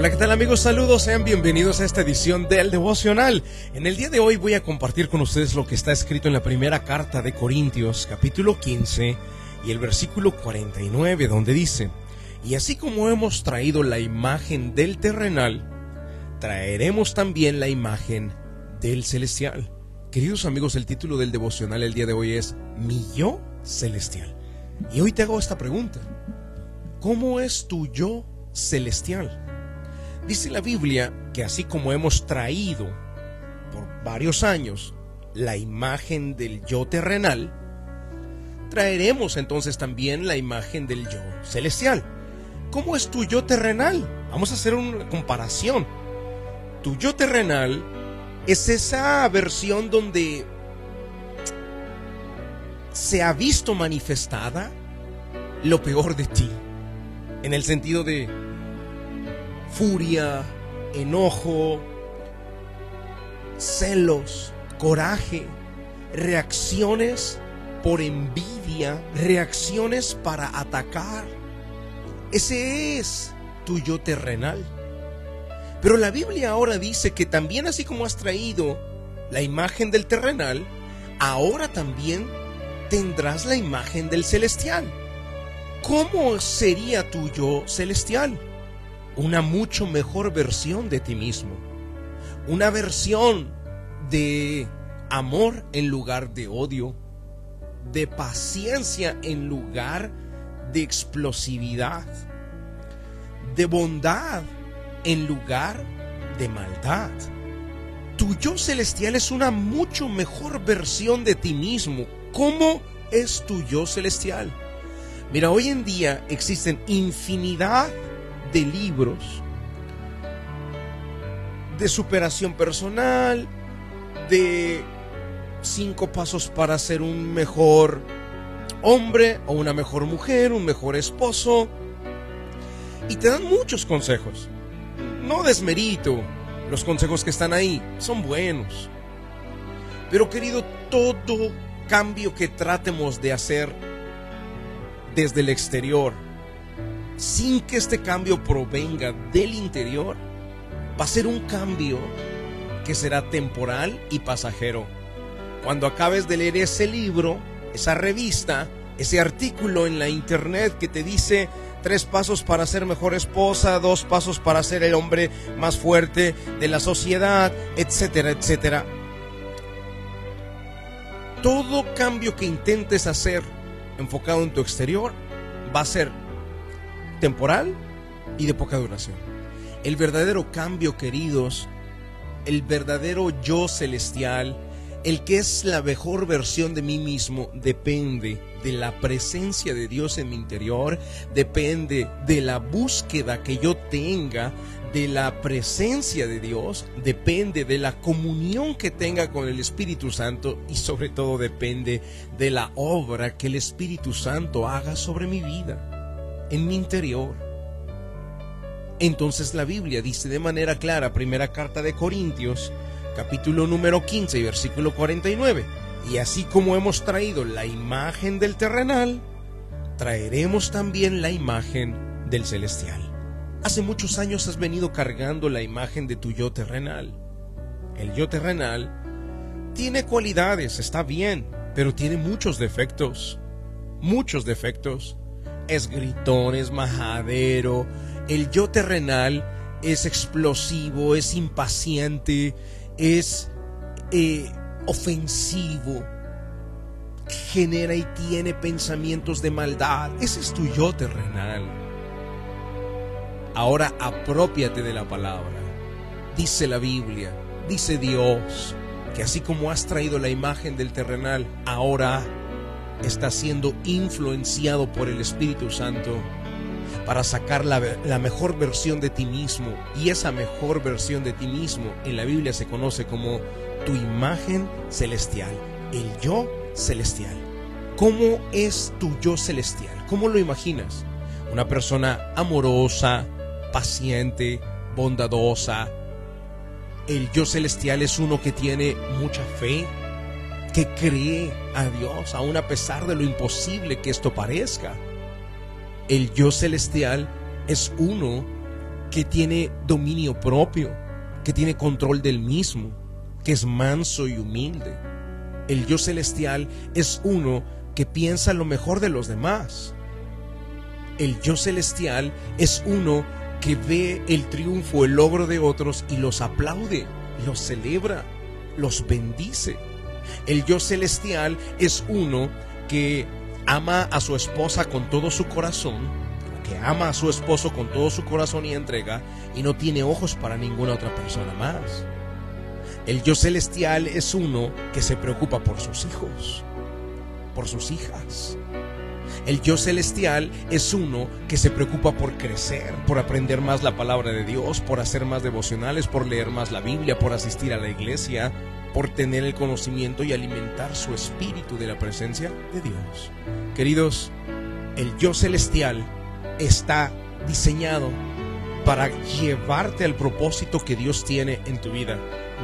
Hola, ¿qué tal amigos? Saludos, sean bienvenidos a esta edición del devocional. En el día de hoy voy a compartir con ustedes lo que está escrito en la primera carta de Corintios, capítulo 15 y el versículo 49, donde dice, y así como hemos traído la imagen del terrenal, traeremos también la imagen del celestial. Queridos amigos, el título del devocional el día de hoy es Mi yo celestial. Y hoy te hago esta pregunta. ¿Cómo es tu yo celestial? Dice la Biblia que así como hemos traído por varios años la imagen del yo terrenal, traeremos entonces también la imagen del yo celestial. ¿Cómo es tu yo terrenal? Vamos a hacer una comparación. Tu yo terrenal es esa versión donde se ha visto manifestada lo peor de ti, en el sentido de furia, enojo, celos, coraje, reacciones por envidia, reacciones para atacar. Ese es tu yo terrenal. Pero la Biblia ahora dice que también así como has traído la imagen del terrenal, ahora también tendrás la imagen del celestial. ¿Cómo sería tu yo celestial? Una mucho mejor versión de ti mismo. Una versión de amor en lugar de odio, de paciencia en lugar de explosividad, de bondad en lugar de maldad. Tu yo celestial es una mucho mejor versión de ti mismo. ¿Cómo es tu yo celestial? Mira, hoy en día existen infinidad de libros de superación personal, de cinco pasos para ser un mejor hombre o una mejor mujer, un mejor esposo. Y te dan muchos consejos. No desmerito los consejos que están ahí, son buenos. Pero querido, todo cambio que tratemos de hacer desde el exterior, sin que este cambio provenga del interior, va a ser un cambio que será temporal y pasajero. Cuando acabes de leer ese libro, esa revista, ese artículo en la internet que te dice tres pasos para ser mejor esposa, dos pasos para ser el hombre más fuerte de la sociedad, etcétera, etcétera. Todo cambio que intentes hacer enfocado en tu exterior va a ser temporal y de poca duración. El verdadero cambio, queridos, el verdadero yo celestial, el que es la mejor versión de mí mismo, depende de la presencia de Dios en mi interior, depende de la búsqueda que yo tenga de la presencia de Dios, depende de la comunión que tenga con el Espíritu Santo y sobre todo depende de la obra que el Espíritu Santo haga sobre mi vida en mi interior. Entonces la Biblia dice de manera clara, primera carta de Corintios, capítulo número 15 y versículo 49, y así como hemos traído la imagen del terrenal, traeremos también la imagen del celestial. Hace muchos años has venido cargando la imagen de tu yo terrenal. El yo terrenal tiene cualidades, está bien, pero tiene muchos defectos. Muchos defectos es gritón, es majadero. El yo terrenal es explosivo, es impaciente, es eh, ofensivo, genera y tiene pensamientos de maldad. Ese es tu yo terrenal. Ahora apropiate de la palabra. Dice la Biblia, dice Dios, que así como has traído la imagen del terrenal, ahora está siendo influenciado por el Espíritu Santo para sacar la, mejor versión de ti mismo. Y esa mejor versión de ti mismo en la Biblia se conoce como tu imagen celestial, el yo celestial. ¿Cómo es tu yo celestial? ¿Cómo lo imaginas? Una persona amorosa, paciente, bondadosa. El yo celestial es uno que tiene mucha fe, que cree a Dios, aun a pesar de lo imposible que esto parezca. El yo celestial es uno que tiene dominio propio, que tiene control del mismo, que es manso y humilde. El yo celestial es uno que piensa lo mejor de los demás. El yo celestial es uno que ve el triunfo, el logro de otros y los aplaude, los celebra, los bendice. El yo celestial es uno que ama a su esposa con todo su corazón, que ama a su esposo con todo su corazón y entrega y no tiene ojos para ninguna otra persona más. El yo celestial es uno que se preocupa por sus hijos, por sus hijas. El yo celestial es uno que se preocupa por crecer, por aprender más la palabra de Dios, por hacer más devocionales, por leer más la Biblia, por asistir a la iglesia, por tener el conocimiento y alimentar su espíritu de la presencia de Dios. Queridos, el yo celestial está diseñado para llevarte al propósito que Dios tiene en tu vida.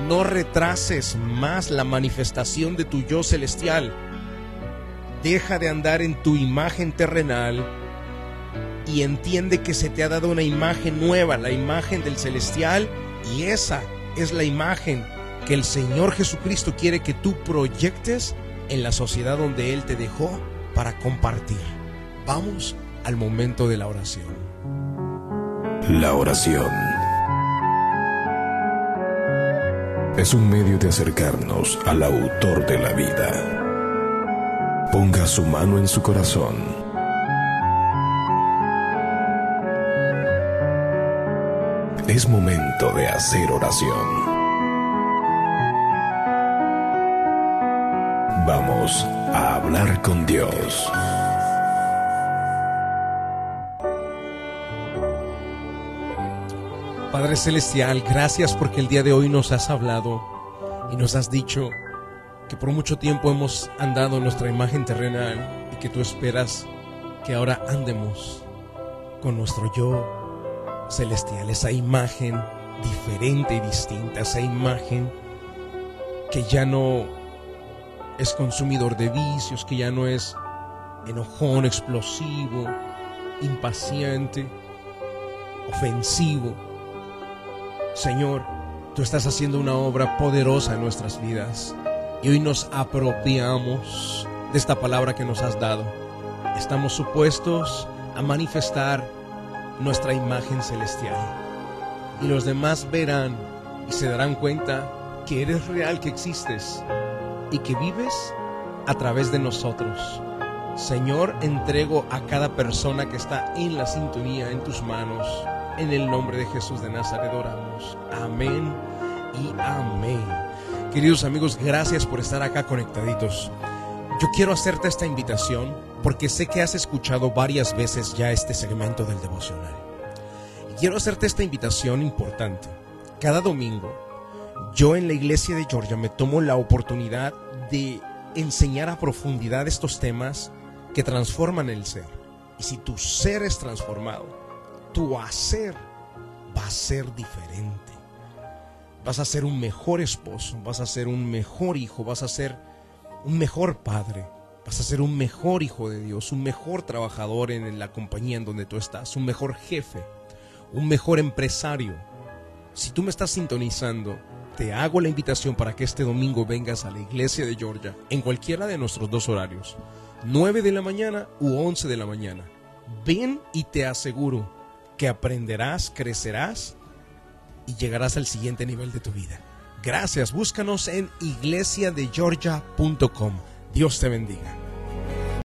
No retrases más la manifestación de tu yo celestial. Deja de andar en tu imagen terrenal y entiende que se te ha dado una imagen nueva, la imagen del celestial, y esa es la imagen que el Señor Jesucristo quiere que tú proyectes en la sociedad donde Él te dejó para compartir. Vamos al momento de la oración. La oración es un medio de acercarnos al autor de la vida. Ponga su mano en su corazón. Es momento de hacer oración. Vamos a hablar con Dios. Padre Celestial, gracias porque el día de hoy nos has hablado y nos has dicho que por mucho tiempo hemos andado en nuestra imagen terrenal y que tú esperas que ahora andemos con nuestro yo celestial, esa imagen diferente y distinta, esa imagen que ya no es consumidor de vicios, que ya no es enojón, explosivo, impaciente, ofensivo, Señor, tú estás haciendo una obra poderosa en nuestras vidas y hoy nos apropiamos de esta palabra que nos has dado. Estamos supuestos a manifestar nuestra imagen celestial. Y los demás verán y se darán cuenta que eres real, que existes y que vives a través de nosotros. Señor, entrego a cada persona que está en la sintonía en tus manos. En el nombre de Jesús de Nazaret oramos. Amén y amén. Queridos amigos, gracias por estar acá conectaditos. Yo quiero hacerte esta invitación porque sé que has escuchado varias veces ya este segmento del devocional. quiero hacerte esta invitación importante. Cada domingo, yo en la iglesia de Georgia me tomo la oportunidad de enseñar a profundidad estos temas que transforman el ser. Y si tu ser es transformado, tu hacer va a ser diferente. Vas a ser un mejor esposo, vas a ser un mejor hijo, vas a ser un mejor padre, vas a ser un mejor hijo de Dios, un mejor trabajador en la compañía en donde tú estás, un mejor jefe, un mejor empresario. Si tú me estás sintonizando, te hago la invitación para que este domingo vengas a la iglesia de Georgia en cualquiera de nuestros dos horarios, 9 de la mañana u 11 de la mañana. Ven y te aseguro que aprenderás, crecerás y llegarás al siguiente nivel de tu vida. Gracias, búscanos en iglesiadegeorgia.com. Dios te bendiga.